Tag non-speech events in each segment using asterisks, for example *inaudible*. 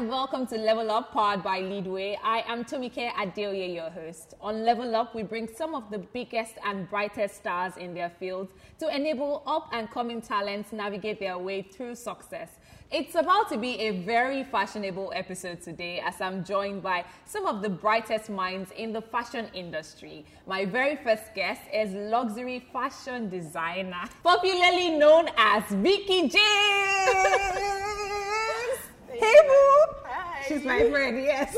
and welcome to Level Up, powered by Leadway. I am Tomike Adeoye, your host. On Level Up, we bring some of the biggest and brightest stars in their fields to enable up and coming talents navigate their way through success. It's about to be a very fashionable episode today as I'm joined by some of the brightest minds in the fashion industry. My very first guest is luxury fashion designer, popularly known as Veekee James. *laughs* Hey, boo. Hi. She's my friend, yes.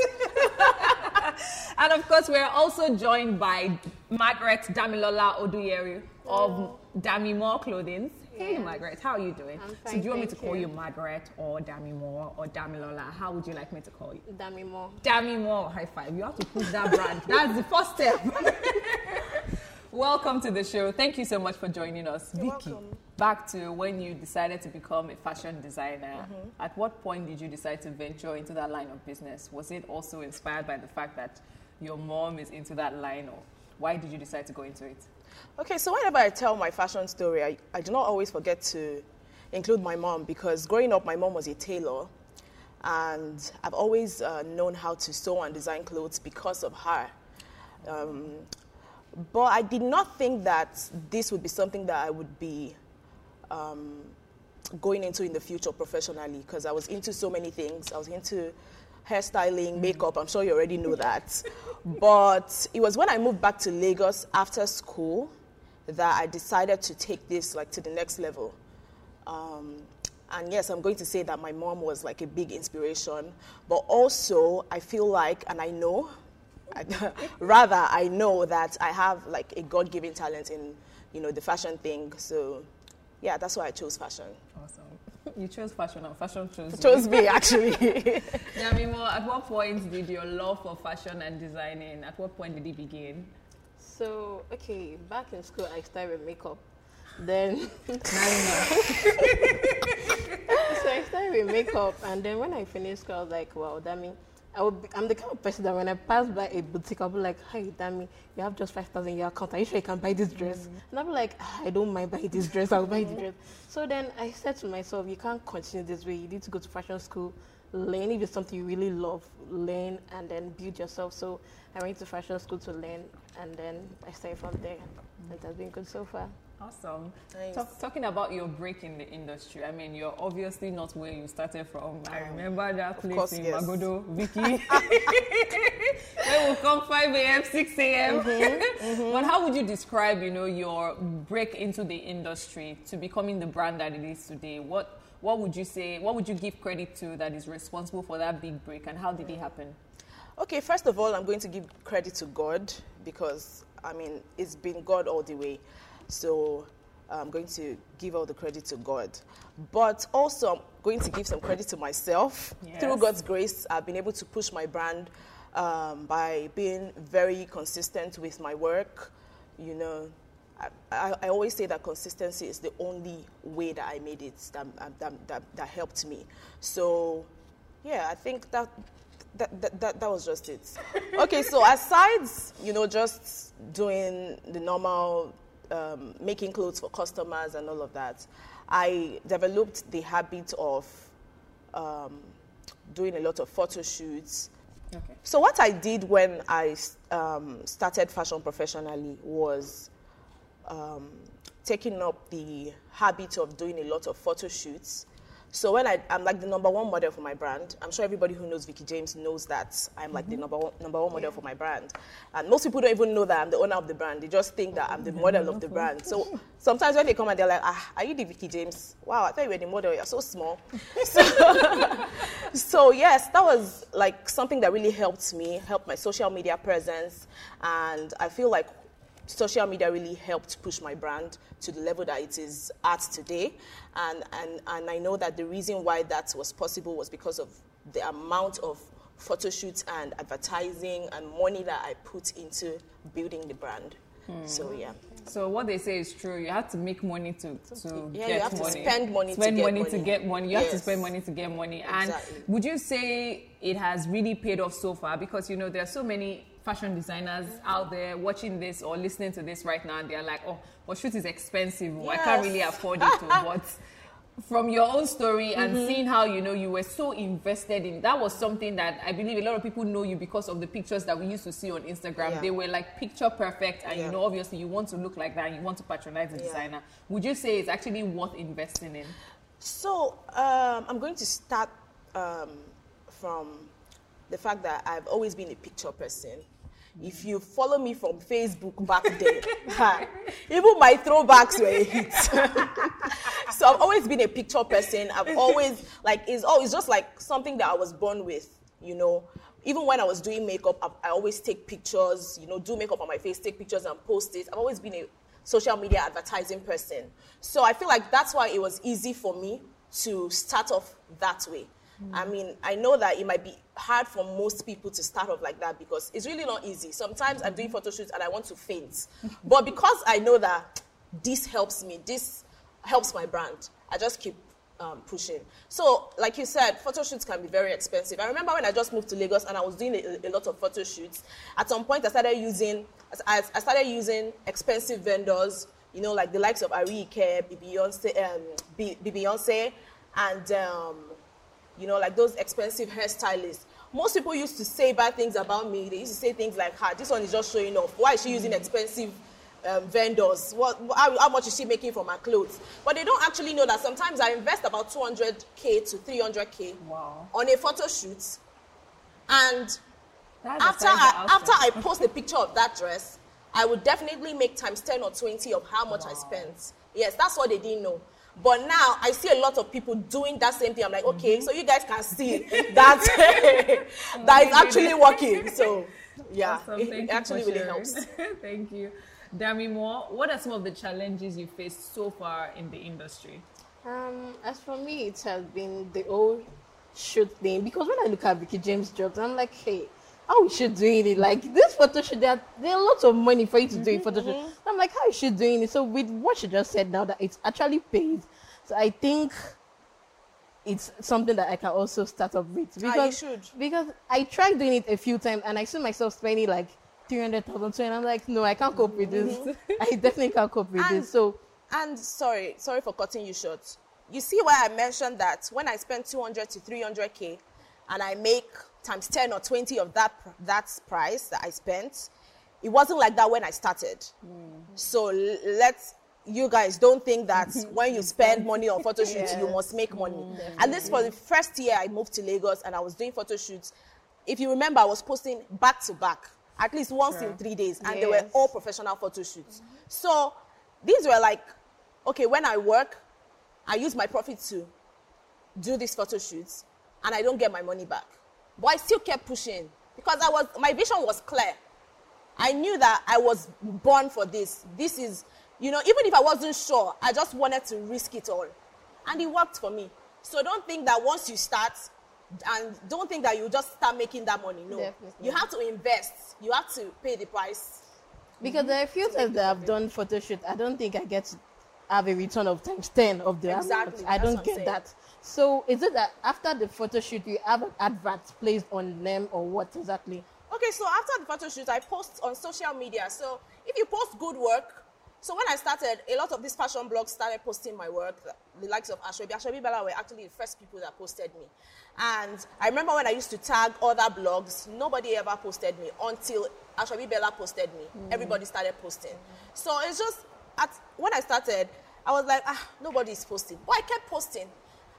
*laughs* and of course, we're also joined by Margaret Damilola Oduyeru of Dammymore Clothing. Hey, Margaret, how are you doing? I'm so, do you want me to call you. you Margaret or Dammymore or Damilola? How would you like me to call you? Dami Mo. Dammymore, high five. You have to push that brand. *laughs* That's the first step. *laughs* Welcome to the show. Thank you so much for joining us. You're Vicky, welcome. Back to when you decided to become a fashion designer. Mm-hmm. At what point did you decide to venture into that line of business? Was it also inspired by the fact that your mom is into that line, or why did you decide to go into it? Okay, so whenever I tell my fashion story, I, I do not always forget to include my mom because growing up, my mom was a tailor. And I've always uh, known how to sew and design clothes because of her. Um, but I did not think that this would be something that I would be um, going into in the future professionally because I was into so many things. I was into hairstyling, makeup, I'm sure you already know that. but it was when I moved back to Lagos after school that I decided to take this like to the next level. Um, and yes, I'm going to say that my mom was like a big inspiration, but also I feel like, and I know, *laughs* rather I know that I have like a God-given talent in, you know, the fashion thing. So, yeah, that's why I chose fashion. Awesome. *laughs* You chose fashion, and fashion chose you. Chose me actually. *laughs* *laughs* Dammymore, at what point did your love for fashion and designing, at what point did it begin? So, okay, back in school, I started with makeup. Then, Now so I started with makeup, and then when I finished school, I was like, wow, Dami, I would be, I'm the kind of person that when I pass by a boutique, I'll be like, hi, Dami, you have just 5,000 in your account. Are you sure you can buy this dress? Mm. And I'll be like, "Ah, I don't mind buying this dress. I'll buy the mm. dress. So then I said to myself, you can't continue this way. You need to go to fashion school, learn if it's something you really love, learn, and then build yourself. So I went to fashion school to learn, and then I started from there. Mm. And it has been good so far. Awesome. Nice. Talk, talking about your break in the industry, I mean, you're obviously not where you started from. I remember that place course, in yes. Magodo, Vicky. *laughs* *laughs* Where we come 5 a.m., 6 a.m. Mm-hmm, *laughs* but how would you describe, you know, your break into the industry to becoming the brand that it is today? What what would you say, what would you give credit to that is responsible for that big break and how did it happen? Okay, first of all, I'm going to give credit to God because, I mean, it's been God all the way. So I'm going to give all the credit to God. But also, I'm going to give some credit to myself. Yes. Through God's grace, I've been able to push my brand um, by being very consistent with my work. You know, I, I, I always say that consistency is the only way that I made it that, that, that, that helped me. So, yeah, I think that that, that, that, that was just it. *laughs* Okay, so aside, you know, just doing the normal um, making clothes for customers and all of that, I developed the habit of um, doing a lot of photo shoots. Okay. So what I did when I um, started fashion professionally was um, taking up the habit of doing a lot of photo shoots. So when I, I'm like the number one model for my brand, I'm sure everybody who knows Veekee James knows that I'm like the number one, number one model for my brand. And most people don't even know that I'm the owner of the brand. They just think that I'm the model of the brand. So sometimes when they come and they're like, ah, are you the Veekee James? Wow, I thought you were the model. You're so small. *laughs* So, so yes, that was like something that really helped me, helped my social media presence. And I feel like social media really helped push my brand to the level that it is at today. And, and, and I know that the reason why that was possible was because of the amount of photo shoots and advertising and money that I put into building the brand. Hmm. So yeah. So what they say is true. You have to make money to, to Yeah, get you have to money. spend money to spend get money to get money. You have to spend money to get money. And Exactly. would you say it has really paid off so far? Because you know there are so many fashion designers out there watching this or listening to this right now, and they're like, "Oh, well, shoot is expensive. oh, I can't really afford it." oh, *laughs* but from your own story and Mm-hmm. seeing how you know you were so invested in that was something that I believe a lot of people know you because of the pictures that we used to see on Instagram. Yeah. They were like picture perfect, and Yeah. you know, obviously, you want to look like that and you want to patronize the Yeah. designer. Would you say it's actually worth investing in? So um, I'm going to start um, from the fact that I've always been a picture person. If you follow me from Facebook back then, *laughs* even my throwbacks were a hit. *laughs* so I've always been a picture person. I've always like it's always just like something that I was born with, you know. Even when I was doing makeup, I, I always take pictures, you know, do makeup on my face, take pictures and post it. I've always been a social media advertising person. So I feel like that's why it was easy for me to start off that way. I mean, I know that it might be hard for most people to start off like that because it's really not easy. Sometimes I'm doing photo shoots and I want to faint. *laughs* but because I know that this helps me, this helps my brand, I just keep um, pushing. So, like you said, photo shoots can be very expensive. I remember when I just moved to Lagos and I was doing a, a lot of photo shoots. At some point, I started using, I, I started using expensive vendors, you know, like the likes of Ari Ike, Beyonce, um, Beyonce, and um, you know, like those expensive hairstylists. Most people used to say bad things about me. They used to say things like, "Ha, this one is just showing off. Why is she using expensive um, vendors? What, how, how much is she making from her clothes?" But they don't actually know that sometimes I invest about 200k to 300k Wow. on a photo shoot, and after I, after *laughs* I post a picture of that dress, I would definitely make times 10 or 20 of how much I spent. Yes, that's what they didn't know. But now I see a lot of people doing that same thing. I'm like, okay, Mm-hmm. so you guys can see *laughs* that *laughs* *laughs* that is actually working. So yeah, Awesome. it, Thank it you actually really sharing. helps. Thank you. Dammymore, what are some of the challenges you faced so far in the industry? Um, as for me, it has been the old shoot thing because when I look at Veekee James jobs, I'm like, hey, how is she doing it? Like this photo shoot, there are, there are lots of money for you to do a mm-hmm, photo shoot. Mm-hmm. I'm like, how is she doing it? So with what she just said now, that it's actually paid. So I think it's something that I can also start up with Ah, you because should. because I tried doing it a few times and I see myself spending like three hundred thousand, and I'm like, no, I can't cope with this. Mm-hmm. *laughs* I definitely can't cope with And- this. So And sorry, sorry for cutting you short. You see why I mentioned that when I spend 200 to 300k and I make times 10 or 20 of that that price that I spent, it wasn't like that when I started. Hmm. So l- let's you guys don't think that *laughs* when you spend money on photo shoots you must make money. Hmm, at least for the first year I moved to Lagos and I was doing photo shoots. If you remember, I was posting back to back at least once in three days, and they were all professional photo shoots. So these were like, okay, when I work, I use my profit to do these photo shoots, and I don't get my money back. But I still kept pushing because I was my vision was clear. I knew that I was born for this. This is, you know, even if I wasn't sure, I just wanted to risk it all. And it worked for me. So don't think that once you start, and don't think that you just start making that money. No. Definitely. You have to invest. You have to pay the price. Because there are a few times that I've done photo shoot, I don't think I get to have a return of times 10 of the Exactly, amount. I don't get that. So is it that after the photo shoot, you have an advert placed on them or what exactly? Okay, so after the photo shoot, I post on social media. So if you post good work, so when I started, a lot of these fashion blogs started posting my work. The likes of Ashwebi. AsoEbiBella were actually the first people that posted me. And I remember when I used to tag other blogs, nobody ever posted me until AsoEbiBella posted me. Everybody started posting. So it's just, at, when I started, I was like, ah, nobody is posting. But I kept posting.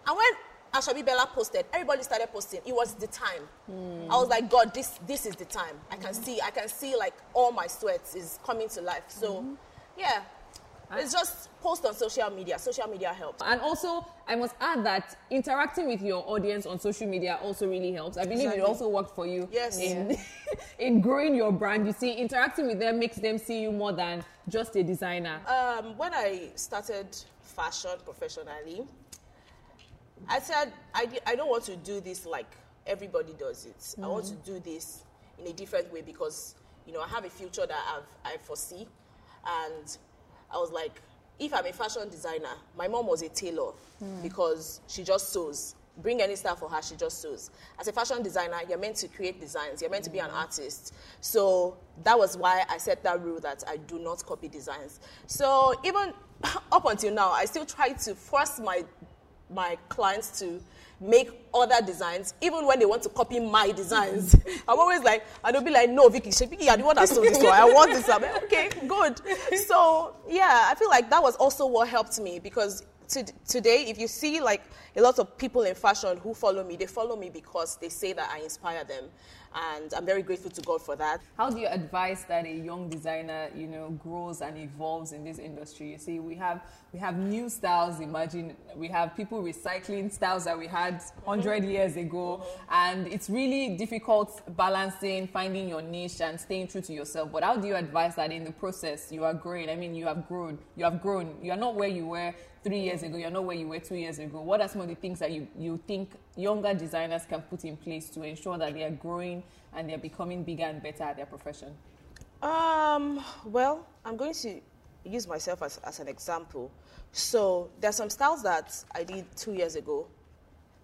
And when AsoEbiBella posted, everybody started posting. It was the time. I was like, God, this this is the time. I can see, I can see like all my sweats is coming to life. So yeah. It's just post on social media. Social media helps. And also, I must add that interacting with your audience on social media also really helps. I believe it also worked for you. Yes. In, *laughs* in growing your brand, you see, interacting with them makes them see you more than just a designer. Um, when I started fashion professionally, I said I, I don't want to do this like everybody does it. I want to mm. do this in a different way because you know I have a future that I've, I foresee, and I was like, if I'm a fashion designer, my mom was a tailor mm. because she just sews. Bring any style for her, she just sews. As a fashion designer, you're meant to create designs. You're meant to be an mm. artist. So that was why I set that rule that I do not copy designs. So even *laughs* up until now, I still try to force my my clients to make other designs, even when they want to copy my designs. *laughs* I'm always like, and they'll be like, no, Vicky, Vicky, you're the one that sold this one. I want this. Like, okay, good. So yeah, I feel like that was also what helped me because to, today, if you see like a lot of people in fashion who follow me, they follow me because they say that I inspire them and I'm very grateful to God for that. How do you advise that a young designer, you know, grows and evolves in this industry? You see, we have we have new styles. Imagine we have people recycling styles that we had 100 years ago, and it's really difficult balancing, finding your niche, and staying true to yourself. But how do you advise that in the process you are growing? I mean, you have grown. You have grown. You are not where you were three years ago, you're not where you were two years ago. What are some of the things that you, you think younger designers can put in place to ensure that they are growing and they're becoming bigger and better at their profession? Um, well, I'm going to use myself as, as an example. So there are some styles that I did two years ago,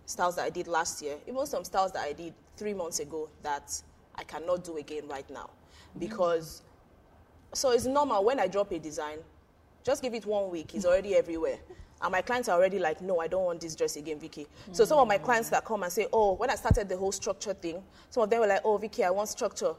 styles that I did last year, even some styles that I did three months ago that I cannot do again right now. Mm-hmm. Because, so it's normal when I drop a design, just give it one week, it's already everywhere. And my clients are already like, no, I don't want this dress again, Vicky. Mm. So some of my clients that come and say, oh, when I started the whole structure thing, some of them were like, oh, Vicky, I want structure.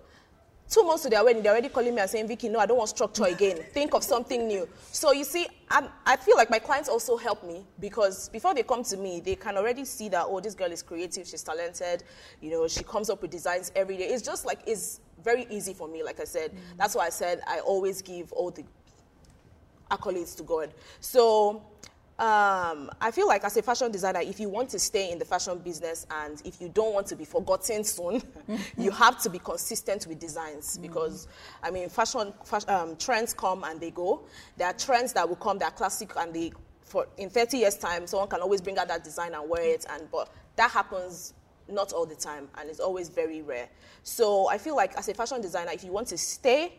Two months to their wedding, they're already calling me and saying, Vicky, no, I don't want structure again. *laughs* Think of something new. So you see, I'm, i feel like my clients also help me because before they come to me, they can already see that, oh, this girl is creative, she's talented, you know, she comes up with designs every day. It's just like, it's very easy for me, like I said. Mm. That's why I said I always give all the accolades to God. So um, I feel like as a fashion designer, if you want to stay in the fashion business and if you don't want to be forgotten soon, *laughs* you have to be consistent with designs mm-hmm. because, I mean, fashion, fashion um, trends come and they go. There are trends that will come, that are classic and they, for in 30 years' time, someone can always bring out that design and wear it, and but that happens not all the time and it's always very rare. So I feel like as a fashion designer, if you want to stay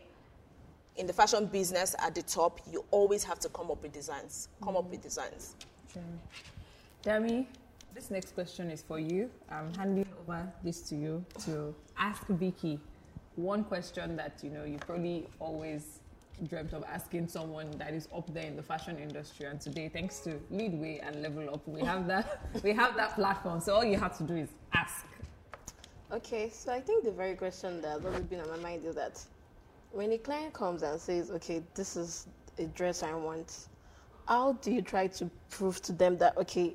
in the fashion business at the top, you always have to come up with designs. Come mm. up with designs. Dami, this next question is for you. I'm handing over this to you to ask Vicky one question that you know you probably always dreamt of asking someone that is up there in the fashion industry. And today, thanks to Leadway and Level Up, we have that we have that platform. So all you have to do is ask. Okay, so I think the very question that has always been on my mind is that when a client comes and says, okay, this is a dress I want, how do you try to prove to them that, okay,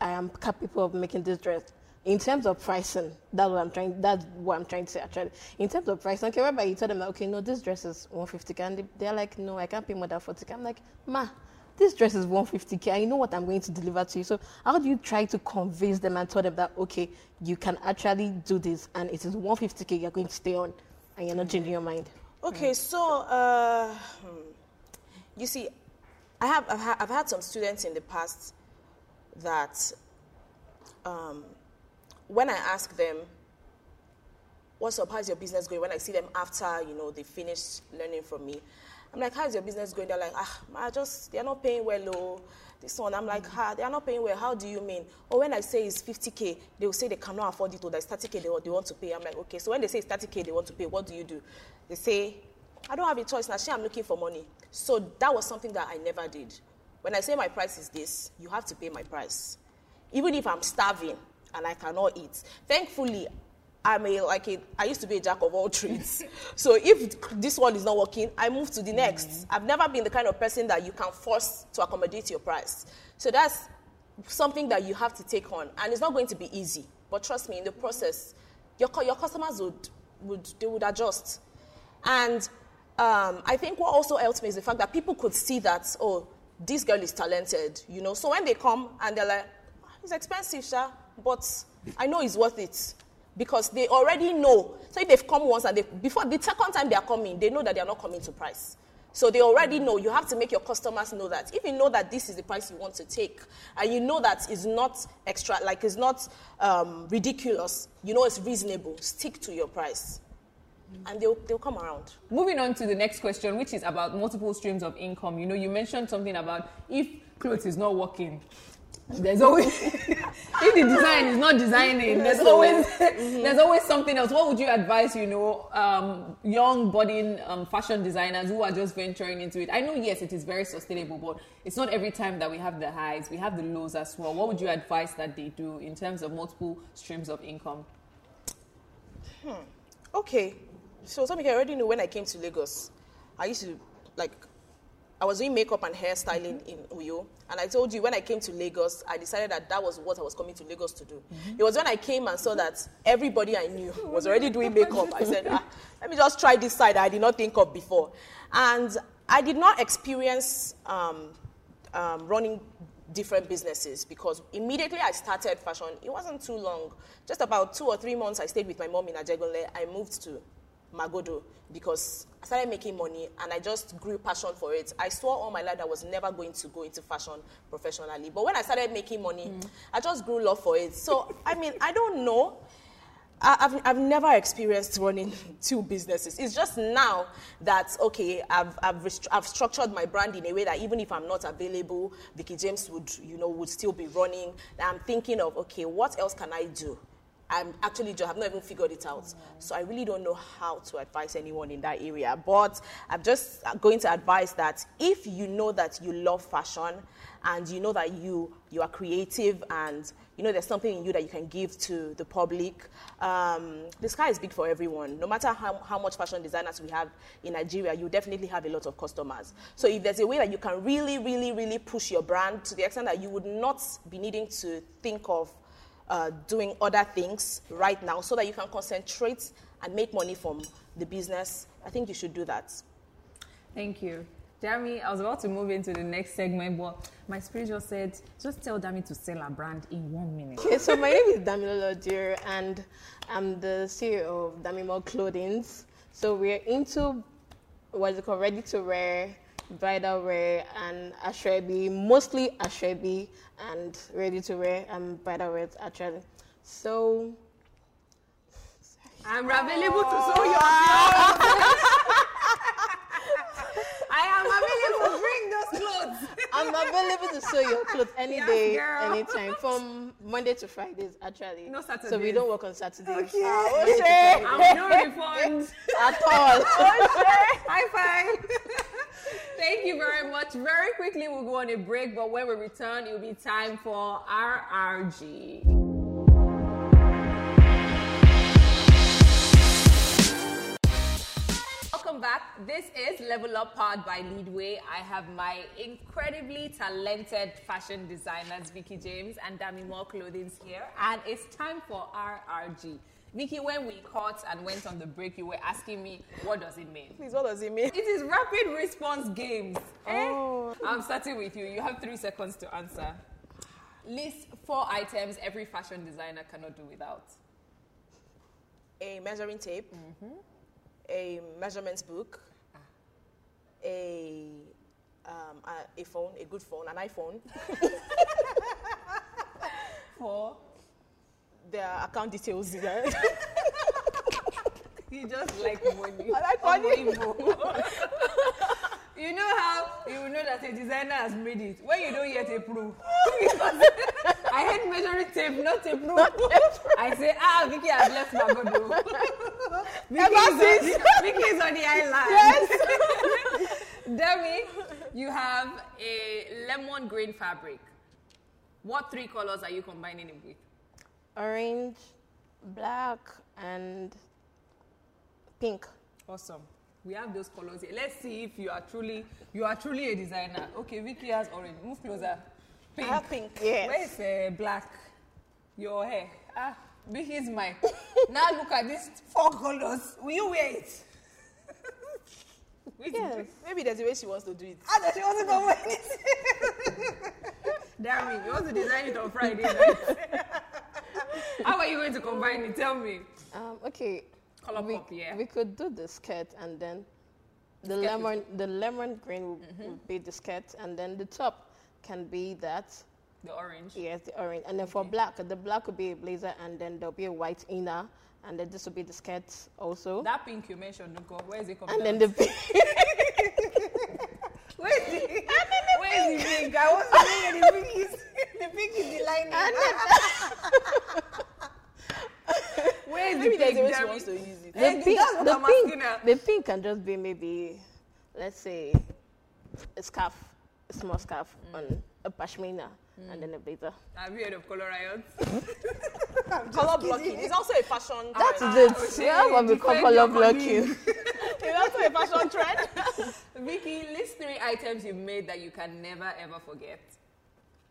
I am capable of making this dress? In terms of pricing, that's what I'm trying. That's what I'm trying to say. Actually, in terms of pricing, okay, whereby you tell them, okay, no, this dress is 150k, and they, are like, no, I can't pay more than 40k. I'm like, ma, this dress is 150k. I know what I'm going to deliver to you. So how do you try to convince them and tell them that okay, you can actually do this, and it is 150k you're going to stay on, and you're not changing your mind? Okay, so uh, you see, I have I've, ha- I've, had some students in the past that um, when I ask them, "What's up? How's your business going?" When I see them after you know they finished learning from me, I'm like, "How's your business going?" They're like, "Ah, I just they're not paying well, oh." This one, I'm like, ah, they are not paying well. How do you mean? Or when I say it's 50k, they will say they cannot afford it, or there's 30k they, they want to pay. I'm like, okay. So when they say it's 30k they want to pay, what do you do? They say, I don't have a choice. Now, I'm looking for money. So that was something that I never did. When I say my price is this, you have to pay my price. Even if I'm starving and I cannot eat. Thankfully, I'm a like a, I used to be a jack of all trades. *laughs* so if this one is not working, I move to the next. Mm-hmm. I've never been the kind of person that you can force to accommodate your price. So that's something that you have to take on, and it's not going to be easy. But trust me, in the process, your your customers would would they would adjust. And um, I think what also helped me is the fact that people could see that, oh, this girl is talented, you know. So when they come and they're like, it's expensive, sir, but I know it's worth it because they already know. So if they've come once and they, before the second time they are coming, they know that they are not coming to price. So they already know. You have to make your customers know that. If you know that this is the price you want to take, and you know that it's not extra, like it's not um, ridiculous, you know it's reasonable, stick to your price and they'll, they'll come around. Moving on to the next question, which is about multiple streams of income. You know, you mentioned something about if clothes is not working, there's always *laughs* if the design is not designing, there's always *laughs* there's always something else. What would you advise, you know, um, young budding um, fashion designers who are just venturing into it? I know, yes, it is very sustainable, but it's not every time that we have the highs. We have the lows as well. What would you advise that they do in terms of multiple streams of income? Okay. So Tommy, I already know when I came to Lagos, I used to like I was doing makeup and hairstyling in Uyo, and I told you when I came to Lagos, I decided that that was what I was coming to Lagos to do. It was when I came and saw that everybody I knew *laughs* was already doing makeup. I said, ah, let me just try this side I did not think of before, and I did not experience um, um, running different businesses because immediately I started fashion, it wasn't too long. Just about two or three months, I stayed with my mom in Ajegunle. I moved to Magodo because I started making money and I just grew passion for it. I swore all my life I was never going to go into fashion professionally. But when I started making money, mm. I just grew love for it. So, I mean, I don't know. I- I've, I've never experienced running *laughs* two businesses. It's just now that, okay, I've, I've, I've structured my brand in a way that even if I'm not available, Veekee James would, you know, would still be running. And I'm thinking of, okay, what else can I do? I'm actually just, I've not even figured it out. So I really don't know how to advise anyone in that area. But I'm just going to advise that if you know that you love fashion and you know that you, you are creative and you know there's something in you that you can give to the public, um, the sky is big for everyone. No matter how, how much fashion designers we have in Nigeria, you definitely have a lot of customers. So if there's a way that you can really, really, really push your brand to the extent that you would not be needing to think of uh, doing other things right now so that you can concentrate and make money from the business, I think you should do that. Thank you. Dami, I was about to move into the next segment, but my spirit just said, just tell Dami to sell her brand in one minute. Okay, so my name is Damilola Dear, and I'm the CEO of Dammymore Clothing. So we're into what's it called, ready to wear, bridal wear, and aso ebi, mostly aso ebi and ready to wear and bridal wear actually. So I'm available to sew your *laughs* I am available. To bring those clothes. I'm available to sew your clothes any Yes, day, girl. anytime, from Monday to Fridays actually. No So we don't work on Saturdays. Okay. Oh, I'm no refunds. *laughs* At all. *laughs* Oh, High five. Thank you very much. Very quickly, we'll go on a break, but when we return, it will be time for RRG. Welcome back. This is Level Up powered by Leadway. I have my incredibly talented fashion designers, Veekee James and Dammymore Clothing here, and it's time for RRG. Vicky, when we caught and went on the break, you were asking me, what does it mean? Please, what does it mean? It is rapid response games. eh? Oh. I'm starting with you. You have three seconds to answer. List four items every fashion designer cannot do without. A measuring tape, a measurements book, a, um, a, a phone, a good phone, an iPhone, *laughs* Four. Their account details. *laughs* You just like money. I like money. *laughs* You know how you know that a designer has made it when you don't yet approve. *laughs* I had measuring tape, not tape approve. I say, ah, Vicky has left Magodo. Vicky, is on, Vicky is on the island. Yes. Demi, you have a lemon green fabric. What three colors are you combining it with? Orange, black, and pink. Awesome. We have those colors here. Let's see if you are truly you are truly a designer. Okay, Vicky has orange. Move closer. Pink. have pink. Yes. Where's uh, black? Your hair. Ah, Vicky's mine. *laughs* now look at these four colors. Will you wear it? Which Yes. Maybe there's a way she wants to do it. Ah, that she wasn't gonna wear it. Damn it, you want to design it on Friday night. *laughs* How are you going to combine it? Tell me. Um, okay. Color we, pop, yeah. we could do the skirt and then the Skirt Mm-hmm. lemon the lemon green will, will be the skirt and then the top can be that The orange. yes the orange and then for black the black would be a blazer and then there'll be a white inner and then this will be the skirt also. That pink you mentioned, Nuko, where is it coming? And then the pink. *laughs* where is it? *laughs* the, where is the pink? I wasn't saying the *laughs* pink is the pink is the lining. And then, where is maybe the pink? Maybe wants to use it. The, hey, pink, the, pink, the pink can just be maybe, let's say, a scarf, a small scarf mm. on a pashmina and then a blazer. Have you heard of color riots? *laughs* Color blocking. It's also a fashion That's trend. it. okay, Yeah, what we call defend color your blocking. *laughs* It's also a fashion trend. *laughs* Vicky, list three items you made that you can never ever forget.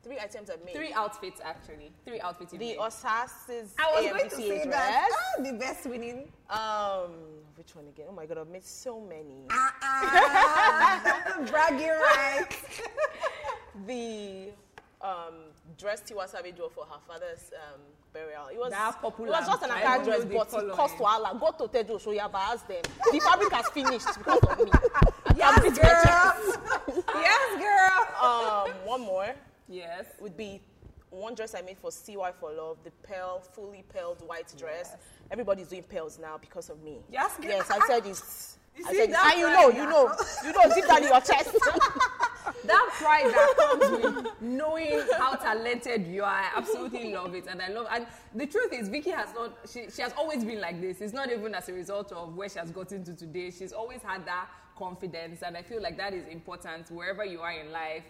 Three items I've made. Three outfits, actually. Three outfits you The made. Osas's I was AMPTA going to say dress. that. Ah, the best winning. Um, which one again? Oh my god, I've made so many. Ah, bragging rights. the um, dress Tiwa Savage wore for her father's um, burial. It was That popular. It was just an even dress, but it cost eh. to Allah. Go to Tejuosho Yaba, ask them. The fabric has finished because of me. yes, girl. *laughs* yes, girl. Um, one more yes. would be one dress I made for CY for Love, the pearl, fully pearled white dress. Everybody's doing pearls now because of me. Yes, girl. Yes, I said this. You I said, and you know, you know, *laughs* you know, deep down in your chest. *laughs* That pride that comes with knowing how talented you are, I absolutely love it, and I love. And the truth is, Vicky has not. She, she has always been like this. It's not even as a result of where she has gotten to today. She's always had that confidence, and I feel like that is important wherever you are in life.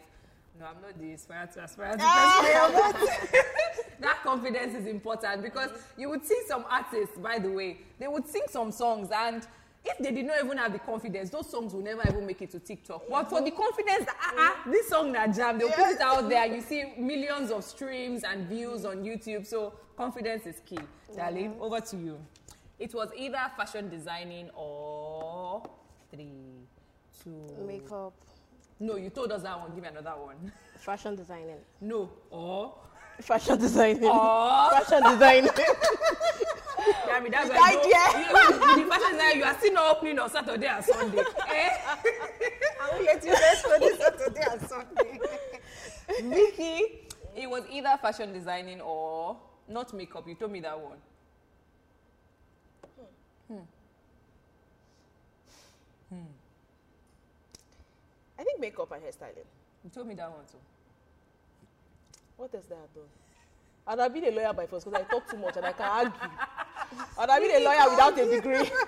No, I'm not the aspire to ah! aspire to *laughs* that confidence is important because you would see some artists, by the way, they would sing some songs and if they did not even have the confidence, those songs will never even make it to TikTok. But for the confidence that ah, ah, this song that jam, they'll put it out there. And you see millions of streams and views on YouTube. So confidence is key. Darling, over to you. It was either fashion designing or three, two. Makeup, No, you told us that one. Give me another one. *laughs* fashion designing, No, or fashion designing, or. fashion designing. *laughs* Yeah, I mean, that's why you you, the fashion designer, you are still not opening on Saturday and Sunday. eh? *laughs* I will let you rest for this Saturday and Sunday. *laughs* Vicky, it was either fashion designing or not makeup. You told me that one. Hmm. Hmm. I think makeup and hairstyling. You told me that one too. What else that done? And I've been a lawyer by force because I talk too much and I can argue. And I've been a lawyer without a degree. *laughs*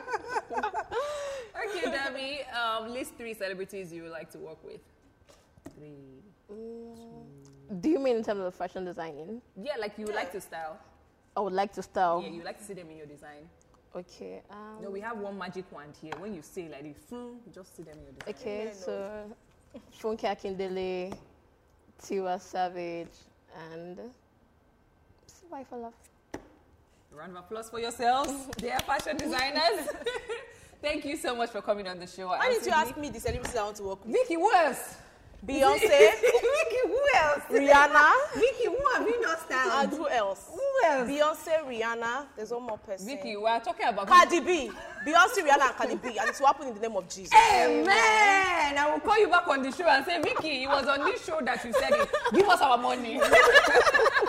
Okay, Debbie, um, list three celebrities you would like to work with. Three. Do you mean in terms of fashion designing? Yeah, like you would like to style. I would like to style. Yeah, you like to see them in your design. Okay. Um, No, we have one magic wand here. When you say like this, hmm, just see them in your design. Okay, so Funke Akindele, Tiwa Savage, and Why for Love. Round of applause for yourselves, dear fashion designers. *laughs* Thank you so much for coming on the show. Why did you ask me the celebrities I want to work with? Vicky, who else? Beyonce, *laughs* Vicky, who else? Rihanna, Vicky, who have you not and who else? Who else? Beyonce, Rihanna. There's one more person. Vicky, we are talking about Cardi B. Beyonce, Rihanna, and Cardi B. And it will happen in the name of Jesus. Amen. I will call you back on the show and say, Vicky, it was on this show that you said it. Give us our money. *laughs*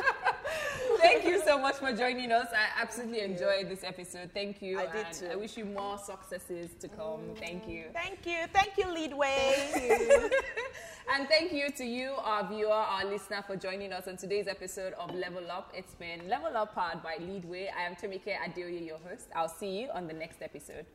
Thank you so much for joining us. I absolutely enjoyed this episode. Thank you. I did too. I wish you more successes to come. Mm. Thank you. Thank you. Thank you, Leadway. *laughs* *laughs* And thank you to you, our viewer, our listener, for joining us on today's episode of Level Up. It's been Level Up powered by Leadway. I am Tomike Adeoye, your host. I'll see you on the next episode.